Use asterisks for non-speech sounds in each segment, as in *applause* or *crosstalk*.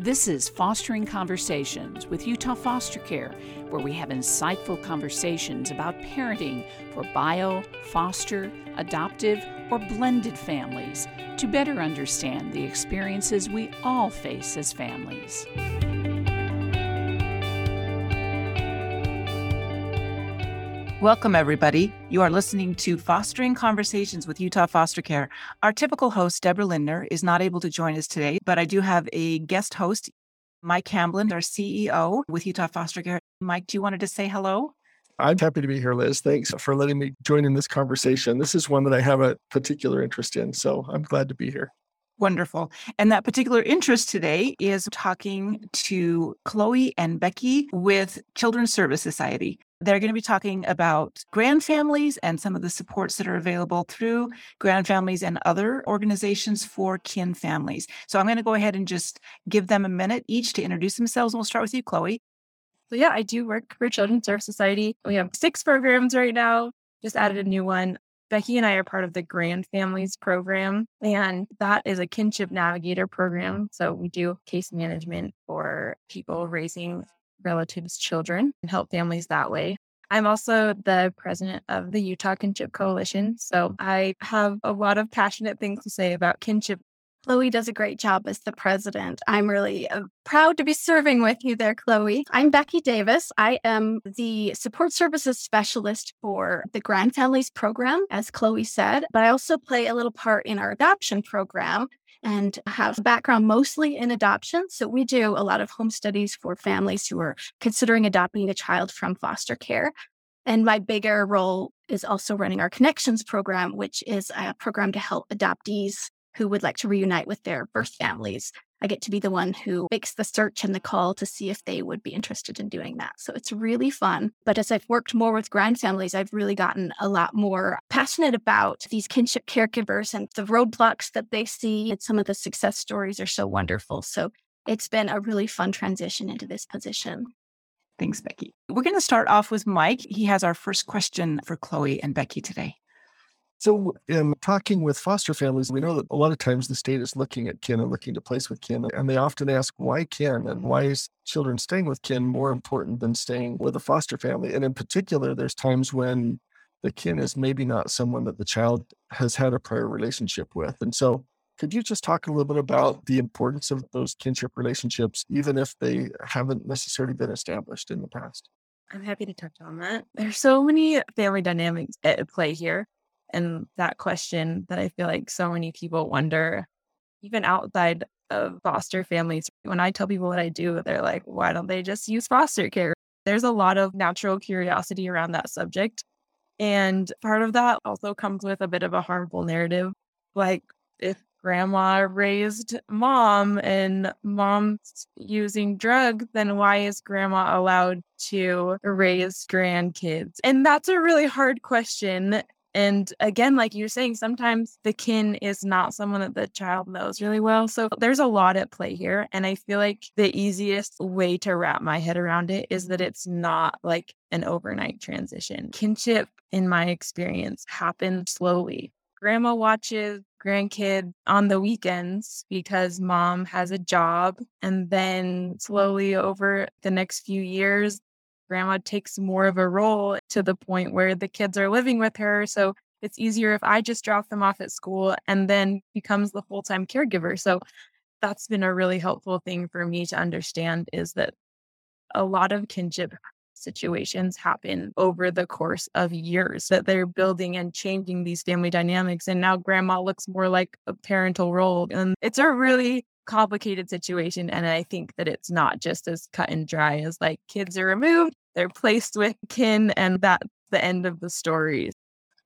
This is Fostering Conversations with Utah Foster Care, where we have insightful conversations about parenting for bio, foster, adoptive, or blended families to better understand the experiences we all face as families. Welcome, everybody. You are listening to Fostering Conversations with Utah Foster Care. Our typical host, Deborah Lindner, is not able to join us today, but I do have a guest host, Mike Hamblin, our CEO with Utah Foster Care. Mike, do you wanted to say hello? I'm happy to be here, Liz. Thanks for letting me join in this conversation. This is one that I have a particular interest in, so I'm glad to be here. Wonderful. And that particular interest today is talking to Chloe and Becky with Children's Service Society. They're going to be talking about grand families and some of the supports that are available through grand families and other organizations for kin families. So I'm going to go ahead and just give them a minute each to introduce themselves. And we'll start with you, Chloe. So, yeah, I do work for Children's Service Society. We have six programs right now, just added a new one. Becky and I are part of the Grand Families program, and that is a kinship navigator program. So we do case management for people raising relatives' children and help families that way. I'm also the president of the Utah Kinship Coalition. So I have a lot of passionate things to say about kinship Chloe does a great job as the president. I'm really uh, proud to be serving with you there, Chloe. I'm Becky Davis. I am the support services specialist for the Grand Families program, as Chloe said, but I also play a little part in our adoption program and have a background mostly in adoption. So we do a lot of home studies for families who are considering adopting a child from foster care. And my bigger role is also running our Connections program, which is a program to help adoptees who would like to reunite with their birth families. I get to be the one who makes the search and the call to see if they would be interested in doing that. So it's really fun. But as I've worked more with grand families, I've really gotten a lot more passionate about these kinship caregivers and the roadblocks that they see. And some of the success stories are so wonderful. So it's been a really fun transition into this position. Thanks, Becky. We're going to start off with Mike. He has our first question for Chloe and Becky today. So, in um, talking with foster families, we know that a lot of times the state is looking at kin and looking to place with kin, and they often ask, why kin and why is children staying with kin more important than staying with a foster family? And in particular, there's times when the kin is maybe not someone that the child has had a prior relationship with. And so, could you just talk a little bit about the importance of those kinship relationships, even if they haven't necessarily been established in the past? I'm happy to touch on that. There's so many family dynamics at play here and that question that I feel like so many people wonder, even outside of foster families. When I tell people what I do, they're like, why don't they just use foster care? There's a lot of natural curiosity around that subject. And part of that also comes with a bit of a harmful narrative. Like, if grandma raised mom and mom's using drugs, then why is grandma allowed to raise grandkids? And that's a really hard question. And again, like you're saying, sometimes the kin is not someone that the child knows really well. So there's a lot at play here. And I feel like the easiest way to wrap my head around it is that it's not like an overnight transition. Kinship, in my experience, happens slowly. Grandma watches grandkid on the weekends because mom has a job. And then slowly over the next few years, grandma takes more of a role to the point where the kids are living with her. So it's easier if I just drop them off at school and then becomes the full time caregiver. So that's been a really helpful thing for me to understand is that a lot of kinship situations happen over the course of years that they're building and changing these family dynamics. And now grandma looks more like a parental role. And it's a really complicated situation. And I think that it's not just as cut and dry as like kids are removed, they're placed with *laughs* kin, and that's the end of the story.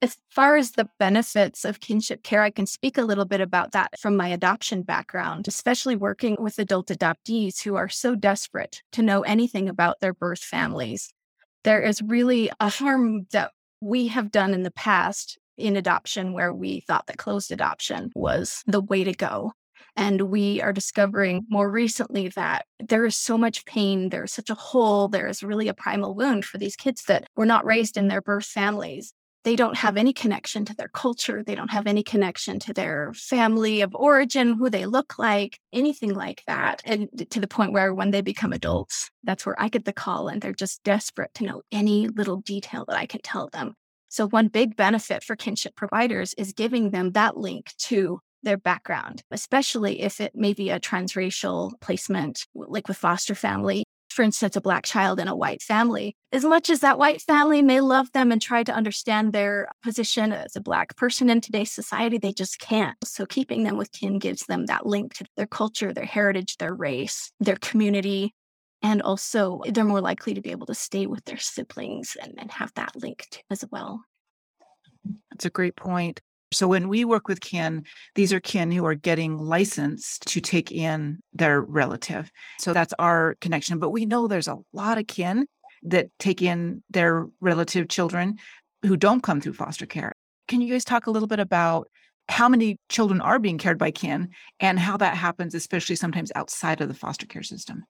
As far as the benefits of kinship care, I can speak a little bit about that from my adoption background, especially working with adult adoptees who are so desperate to know anything about their birth families. There is really a harm that we have done in the past in adoption where we thought that closed adoption was the way to go. And we are discovering more recently that there is so much pain, there's such a hole, there is really a primal wound for these kids that were not raised in their birth families. they don't have any connection to their culture. They don't have any connection to their family of origin, who they look like, anything like that. And to the point where when they become mm-hmm. adults, that's where I get the call and they're just desperate to know any little detail that I can tell them. So, one big benefit for kinship providers is giving them that link to their background, especially if it may be a transracial placement, like with foster family for instance, a black child in a white family, as much as that white family may love them and try to understand their position as a black person in today's society, they just can't. So keeping them with kin gives them that link to their culture, their heritage, their race, their community. And also, they're more likely to be able to stay with their siblings and, and have that link as well. That's a great point. So when we work with kin, these are kin who are getting licensed to take in their relative. So that's our connection. But we know there's a lot of kin that take in their relative children who don't come through foster care. Can you guys talk a little bit about how many children are being cared by kin and how that happens, especially sometimes outside of the foster care system?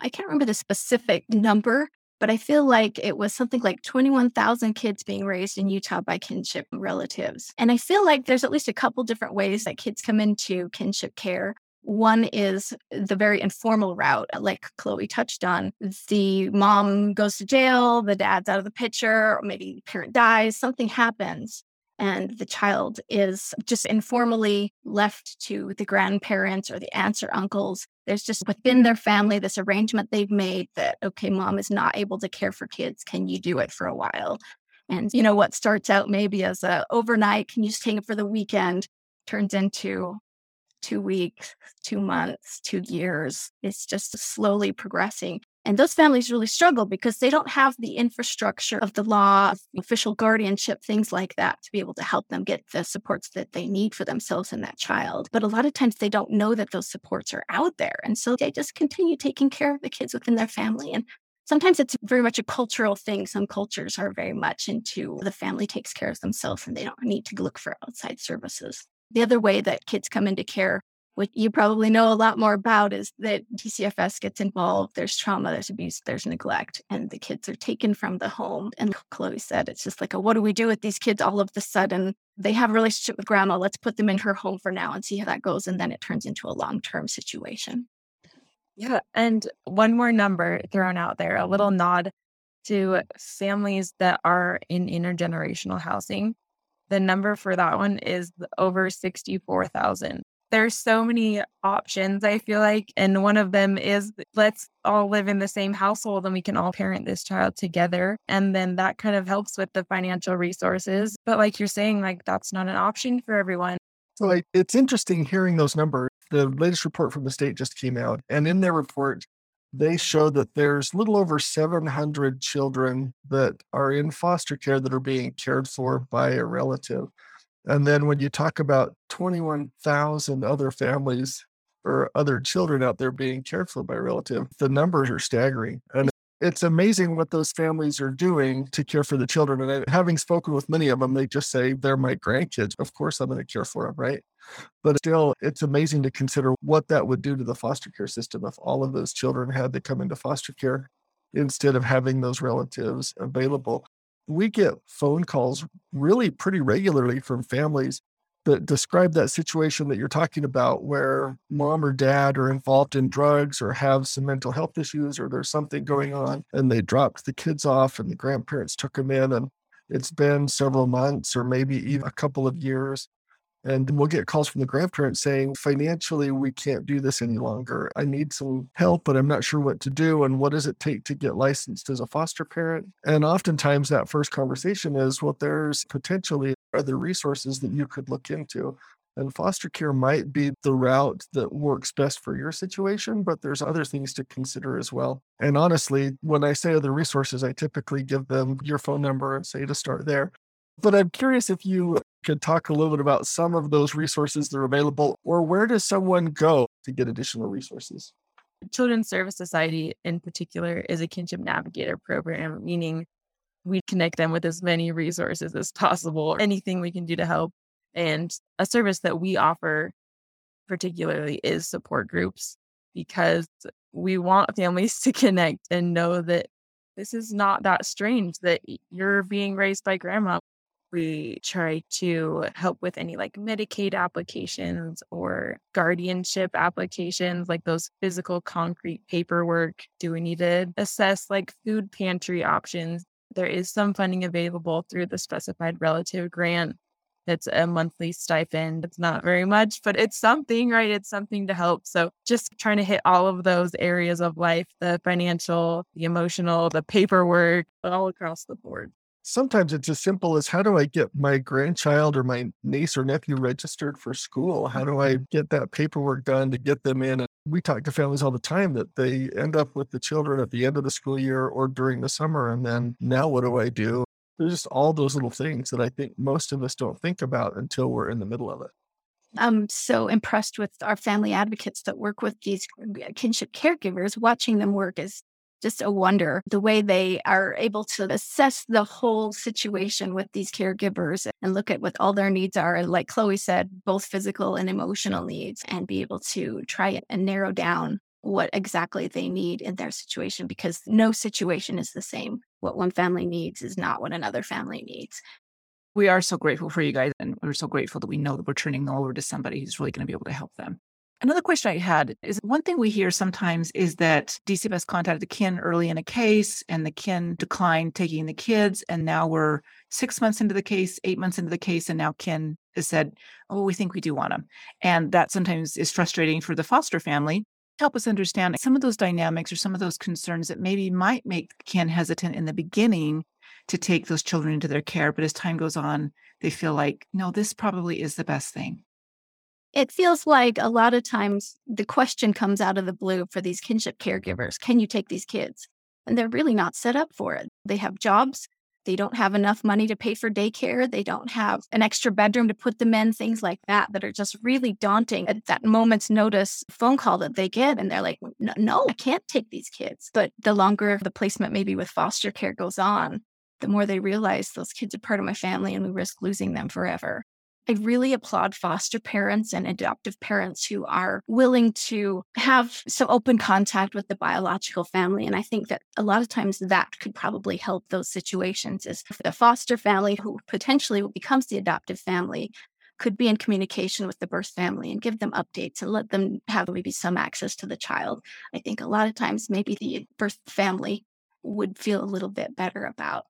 I can't remember the specific number, but I feel like it was something like 21,000 kids being raised in Utah by kinship relatives. And I feel like there's at least a couple different ways that kids come into kinship care. One is the very informal route, like Chloe touched on. The mom goes to jail, the dad's out of the picture, or maybe the parent dies, something happens and the child is just informally left to the grandparents or the aunts or uncles. There's just within their family this arrangement they've made that, okay, mom is not able to care for kids. Can you do it for a while? And, you know, what starts out maybe as a overnight, can you just take it for the weekend, turns into two weeks, two months, two years. It's just slowly progressing. And those families really struggle because they don't have the infrastructure of the law, official guardianship, things like that to be able to help them get the supports that they need for themselves and that child. But a lot of times they don't know that those supports are out there. And so they just continue taking care of the kids within their family. And sometimes it's very much a cultural thing. Some cultures are very much into the family takes care of themselves and they don't need to look for outside services. The other way that kids come into care what you probably know a lot more about is that DCFS gets involved. There's trauma, there's abuse, there's neglect, and the kids are taken from the home. And Chloe said, it's just like, a, what do we do with these kids all of the sudden? They have a relationship with grandma. Let's put them in her home for now and see how that goes. And then it turns into a long term situation. Yeah. And one more number thrown out there a little nod to families that are in intergenerational housing. The number for that one is over 64,000 there's so many options, I feel like. And one of them is let's all live in the same household and we can all parent this child together. And then that kind of helps with the financial resources. But like you're saying, like that's not an option for everyone. So it's interesting hearing those numbers. The latest report from the state just came out. And in their report, they show that there's little over 700 children that are in foster care that are being cared for by a relative. And then when you talk about 21,000 other families or other children out there being cared for by relative, the numbers are staggering. And it's amazing what those families are doing to care for the children. And having spoken with many of them, they just say they're my grandkids. Of course, I'm going to care for them, right? But still, it's amazing to consider what that would do to the foster care system if all of those children had to come into foster care instead of having those relatives available we get phone calls really pretty regularly from families that describe that situation that you're talking about where mom or dad are involved in drugs or have some mental health issues or there's something going on and they dropped the kids off and the grandparents took them in and it's been several months or maybe even a couple of years and we'll get calls from the grandparents saying, financially, we can't do this any longer. I need some help, but I'm not sure what to do. And what does it take to get licensed as a foster parent? And oftentimes that first conversation is, well, there's potentially other resources that you could look into. And foster care might be the route that works best for your situation, but there's other things to consider as well. And honestly, when I say other resources, I typically give them your phone number and say to start there. But I'm curious if you could talk a little bit about some of those resources that are available, or where does someone go to get additional resources? Children's Service Society, in particular, is a kinship navigator program, meaning we connect them with as many resources as possible, anything we can do to help. And a service that we offer, particularly, is support groups because we want families *laughs* to connect and know that this is not that strange that you're being raised by grandma We try to help with any like Medicaid applications or guardianship applications, like those physical concrete paperwork. Do we need to assess like food pantry options? There is some funding available through the specified relative grant. It's a monthly stipend. It's not very much, but it's something, right? It's something to help. So just trying to hit all of those areas of life the financial, the emotional, the paperwork, all across the board sometimes it's as simple as how do I get my grandchild or my niece or nephew registered for school? How do I mm-hmm. get that paperwork done to get them in? And we talk to families all the time that they end up with the children at the end of the school year or during the summer. And then now what do I do? There's just all those little things that I think most of us don't think about until we're in the middle of it. I'm so impressed with our family advocates that work with these uh, kinship caregivers. Watching them work is just a wonder the way they are able to assess the whole situation with these caregivers and look at what all their needs are. And like Chloe said, both physical and emotional needs, and be able to try and narrow down what exactly they need in their situation because no situation is the same. What one family needs is not what another family needs. We are so grateful for you guys, and we're so grateful that we know that we're turning them over to somebody who's really going to be able to help them. Another question I had is one thing we hear sometimes is that DCFS contacted the kin early in a case and the kin declined taking the kids. And now we're six months into the case, eight months into the case, and now kin has said, Oh, we think we do want them. And that sometimes is frustrating for the foster family. Help us understand some of those dynamics or some of those concerns that maybe might make kin hesitant in the beginning to take those children into their care. But as time goes on, they feel like, no, this probably is the best thing. It feels like a lot of times the question comes out of the blue for these kinship caregivers Can you take these kids? And they're really not set up for it. They have jobs. They don't have enough money to pay for daycare. They don't have an extra bedroom to put them in, things like that, that are just really daunting at that moment's notice phone call that they get. And they're like, no, I can't take these kids. But the longer the placement maybe with foster care goes on, the more they realize those kids are part of my family and we risk losing them forever. I really applaud foster parents and adoptive parents who are willing to have some open contact with the biological family. And I think that a lot of times that could probably help those situations is the foster family who potentially becomes the adoptive family could be in communication with the birth family and give them updates and let them have maybe some access to the child. I think a lot of times maybe the birth family would feel a little bit better about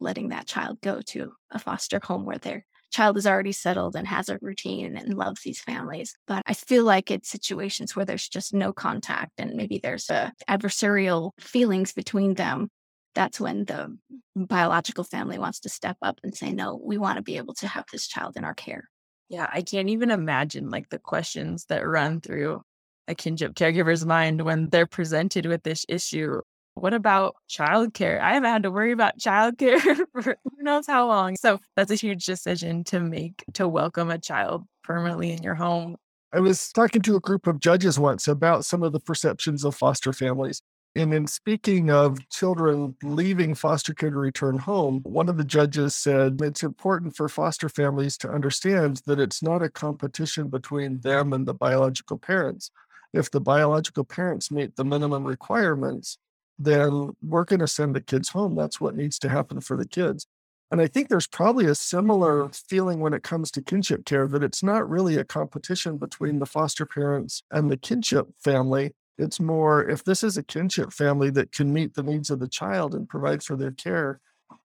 letting that child go to a foster home where they're child is already settled and has a routine and loves these families. But I feel like it's situations where there's just no contact and maybe there's a adversarial feelings between them. That's when the biological family wants to step up and say, no, we want to be able to have this child in our care. Yeah, I can't even imagine like the questions that run through a kinship caregiver's mind when they're presented with this issue what about childcare? I haven't had to worry about childcare *laughs* for who knows how long. So that's a huge decision to make to welcome a child permanently in your home. I was talking to a group of judges once about some of the perceptions of foster families. And in speaking of children leaving foster care to return home, one of the judges said it's important for foster families to understand that it's not a competition between them and the biological parents. If the biological parents meet the minimum requirements, then we're going to send the kids home. That's what needs to happen for the kids. And I think there's probably a similar feeling when it comes to kinship care that it's not really a competition between the foster parents and the kinship family. It's more if this is a kinship family that can meet the needs of the child and provide for their care,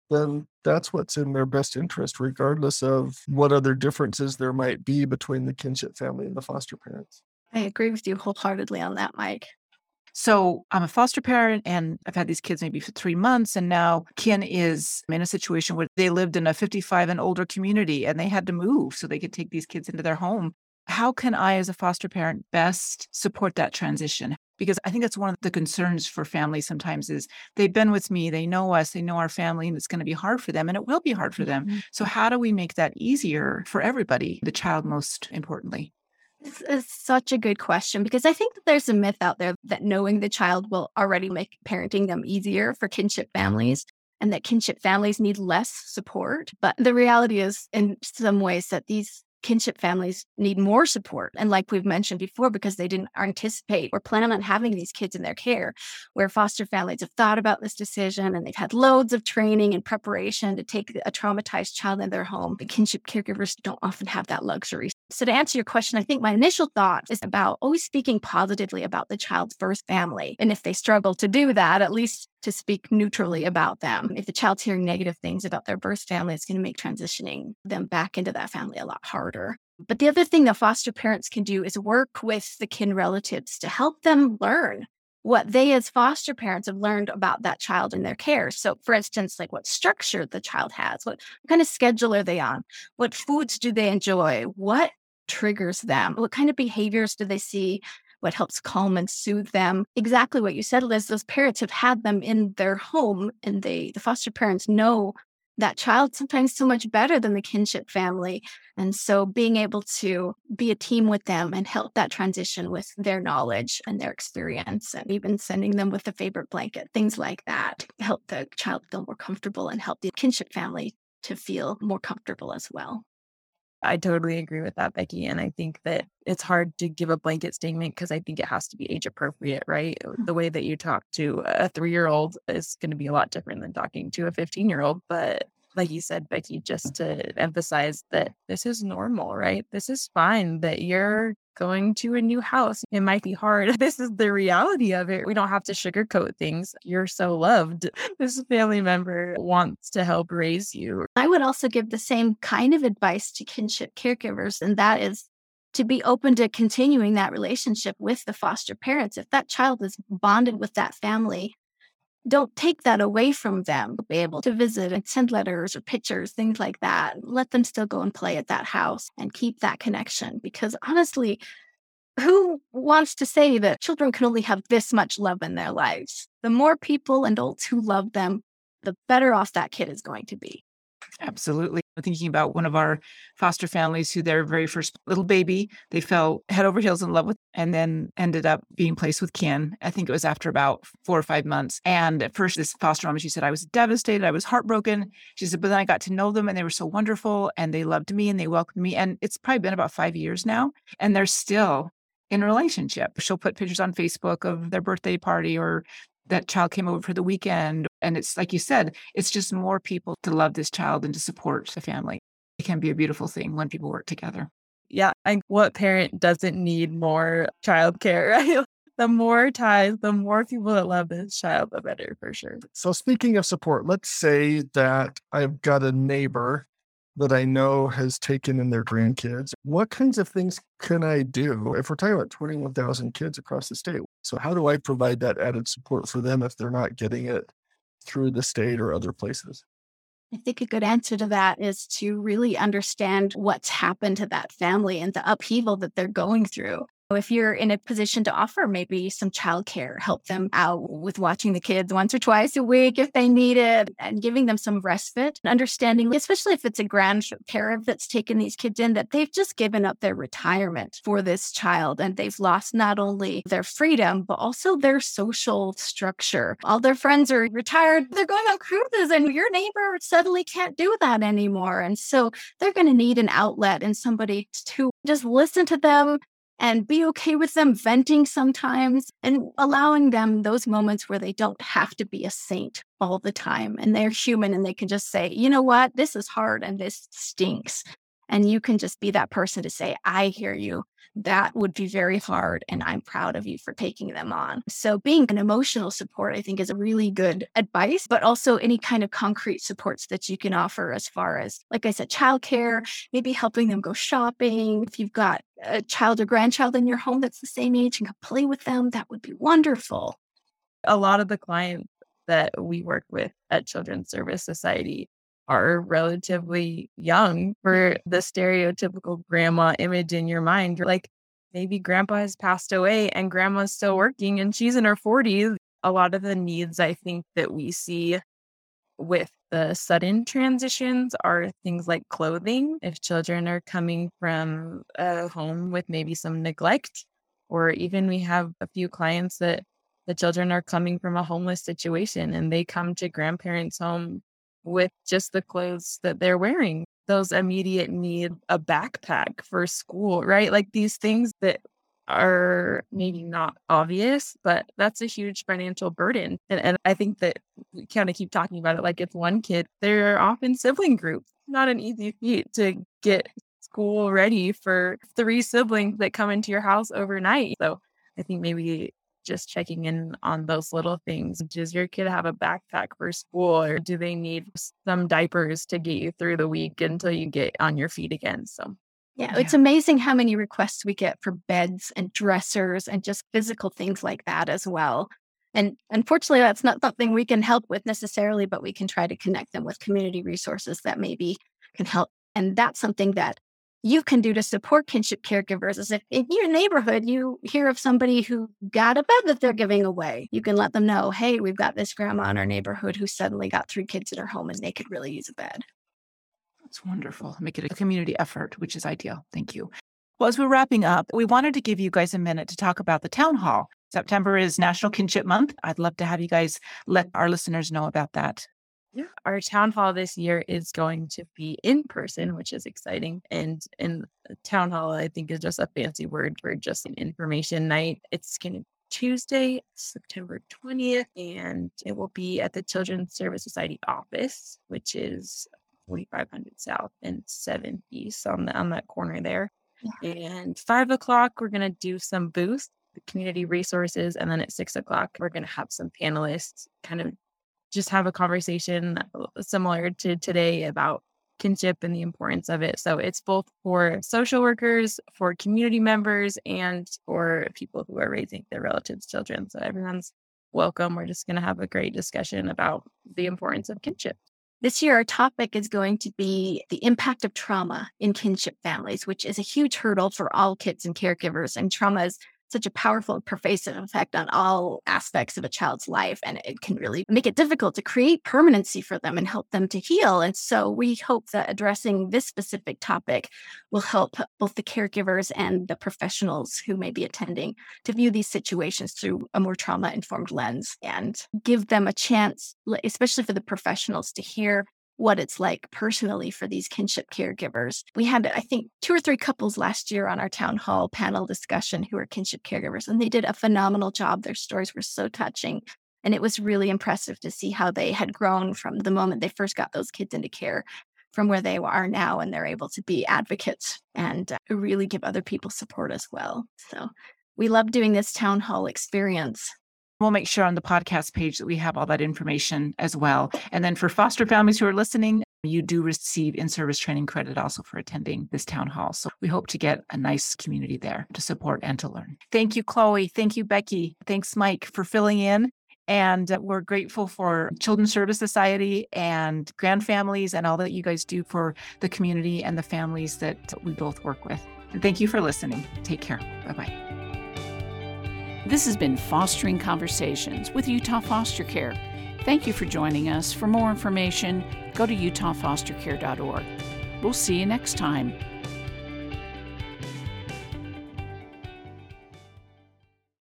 then that's what's in their best interest, regardless of what other differences there might be between the kinship family and the foster parents. I agree with you wholeheartedly on that, Mike. So I'm a foster parent and I've had these kids maybe for three months. And now kin is in a situation where they lived in a 55 and older community and they had to move so they could take these kids into their home. How can I, as a foster parent, best support that transition? Because I think that's one of the concerns for families sometimes is they've been with me, they know us, they know our family, and it's going to be hard for them, and it will be hard for them. Mm-hmm. So, how do we make that easier for everybody, the child most importantly? This is such a good question because I think that there's a myth out there that knowing the child will already make parenting them easier for kinship families and that kinship families need less support. But the reality is, in some ways, that these kinship families need more support. And like we've mentioned before, because they didn't anticipate or plan on having these kids in their care, where foster families have thought about this decision and they've had loads of training and preparation to take a traumatized child in their home. The kinship caregivers don't often have that luxury. So, to answer your question, I think my initial thought is about always speaking positively about the child's birth family. And if they struggle to do that, at least to speak neutrally about them. If the child's hearing negative things about their birth family, it's going to make transitioning them back into that family a lot harder. But the other thing that foster parents can do is work with the kin relatives to help them learn what they as foster parents have learned about that child in their care. So for instance, like what structure the child has, what, what kind of schedule are they on? What foods do they enjoy? What triggers them? What kind of behaviors do they see? What helps calm and soothe them? Exactly what you said, Liz. Those parents have had them in their home and they the foster parents know that child sometimes so much better than the kinship family. And so being able to be a team with them and help that transition with their knowledge and their experience, and even sending them with a favorite blanket, things like that, help the child feel more comfortable and help the kinship family to feel more comfortable as well. I totally agree with that, Becky. And I think that it's hard to give a blanket statement because I think it has to be age appropriate, right? Mm. The way that you talk to a three year old is going to be a lot different than talking to a 15 year old. But like you said, Becky, just to emphasize that this is normal, right? This is fine that you're going to a new house. It might be hard. *laughs* This is the reality of it. We don't have to sugarcoat things. You're so loved. *laughs* This family member wants to help raise you. I would also give the same kind of advice to kinship caregivers, and that is to be open to continuing that relationship with the foster parents. If that child is bonded with that family, don't take that away from them. Be able to visit and send letters or pictures, things like that. Let them still go and play at that house and keep that connection. Because honestly, who wants to say that children can only have this much love in their lives? The more people and adults who love them, the better off that kid is going to be. Absolutely. Thinking about one of our foster families who their very first little baby, they fell head over heels in love with and then ended up being placed with kin. I think it was after about four or five months. And at first, this foster mom, she said, I was devastated. I was heartbroken. She said, but then I got to know them and they were so wonderful and they loved me and they welcomed me. And it's probably been about five years now. And they're still in a relationship. She'll put pictures on Facebook of their birthday party or that child came over for the weekend. And it's like you said, it's just more people to love this child and to support the family. It can be a beautiful thing when people work together. Yeah. And what parent doesn't need more childcare, *laughs* right? the more ties, the more people that love this child, the better for sure. So, speaking of support, let's say that I've got a neighbor that I know has taken in their grandkids. What kinds of things can I do if we're talking about 21,000 kids across the state? So, how do I provide that added support for them if they're not getting it through the state or other places? I think a good answer to that is to really understand what's happened to that family and the upheaval that they're going through. If you're in a position to offer maybe some childcare, help them out with watching the kids once or twice a week if they need it, and giving them some respite, understanding, especially if it's a grandparent that's taken these kids in, that they've just given up their retirement for this child and they've lost not only their freedom, but also their social structure. All their friends are retired, they're going on cruises, and your neighbor suddenly can't do that anymore. And so they're going to need an outlet and somebody to just listen to them, and be okay with them venting sometimes and allowing them those moments where they don't have to be a saint all the time and they're human and they can just say, you know what, this is hard and this stinks. And you can just be that person to say, I hear you. That would be very hard. And I'm proud of you for taking them on. So, being an emotional support, I think, is a really good advice, but also any kind of concrete supports that you can offer as far as, like I said, childcare, maybe helping them go shopping. If you've got a child or grandchild in your home that's the same age and can play with them, that would be wonderful. A lot of the clients that we work with at Children's Service Society are relatively young for the stereotypical grandma image in your mind. Like maybe grandpa has passed away and grandma's still working and she's in her 40s. A lot of the needs I think that we see with the sudden transitions are things like clothing. If children are coming from a home with maybe some neglect, or even we have a few clients that the children are coming from a homeless situation and they come to grandparents' home with just the clothes that they're wearing. those immediate need a backpack for school, right? Like these things that are maybe not obvious, but that's a huge financial burden. And, and I think that we kind of keep talking about it like it's one kid. There are often sibling groups. Not an easy feat to get school ready for three siblings that come into your house overnight. So I think maybe just checking in on those little things. Does your kid have a backpack for school or do they need some diapers to get you through the week until you get on your feet again? So yeah, it's amazing how many requests we get for beds and dressers and just physical things like that as well. And unfortunately, that's not something we can help with necessarily, but we can try to connect them with community resources that maybe can help. And that's something that you can do to support kinship caregivers is if in your neighborhood you hear of somebody who got a bed that they're giving away, you can let them know, hey, we've got this grandma in our neighborhood who suddenly got three kids in her home and they could really use a bed. That's wonderful. Make it a community effort, which is ideal. Thank you. Well, as we're wrapping up, we wanted to give you guys a minute to talk about the town hall. September is National Kinship Month. I'd love to have you guys let our listeners know about that. Yeah. Our town hall this year is going to be in person, which is exciting. And in uh, town hall, I think is just a fancy word for just an information night. It's going to be Tuesday, September 20th, and it will be at the Children's Service Society office, which is 4500 South and 7 East on the on that corner there. Yeah. And five o'clock, we're gonna do some booths, community resources, and then at six o'clock, we're gonna have some panelists kind of just have a conversation uh, similar to today about kinship and the importance of it. So it's both for social workers, for community members, and for people who are raising their relatives' children. So everyone's welcome. We're just going to have a great discussion about the importance of kinship. This year, our topic is going to be the impact of trauma in kinship families, which is a huge hurdle for all kids and caregivers. And trauma is such a powerful and pervasive effect on all aspects of a child's life. And it can really make it difficult to create permanency for them and help them to heal. And so we hope that addressing this specific topic will help both the caregivers and the professionals who may be attending to view these situations through a more trauma informed lens and give them a chance, especially for the professionals, to hear what it's like personally for these kinship caregivers. We had, I think, two or three couples last year on our town hall panel discussion who are kinship caregivers, and they did a phenomenal job. Their stories were so touching. And it was really impressive to see how they had grown from the moment they first got those kids into care from where they are now. And they're able to be advocates and uh, really give other people support as well. So we love doing this town hall experience. We'll make sure on the podcast page that we have all that information as well. And then for foster families who are listening, you do receive in service training credit also for attending this town hall. So we hope to get a nice community there to support and to learn. Thank you, Chloe. Thank you, Becky. Thanks, Mike, for filling in. And uh, we're grateful for Children's Service Society and grand families and all that you guys do for the community and the families that we both work with. And thank you for listening. Take care. Bye bye. This has been Fostering Conversations with Utah Foster Care. Thank you for joining us. For more information, go to utahfostercare.org. We'll see you next time.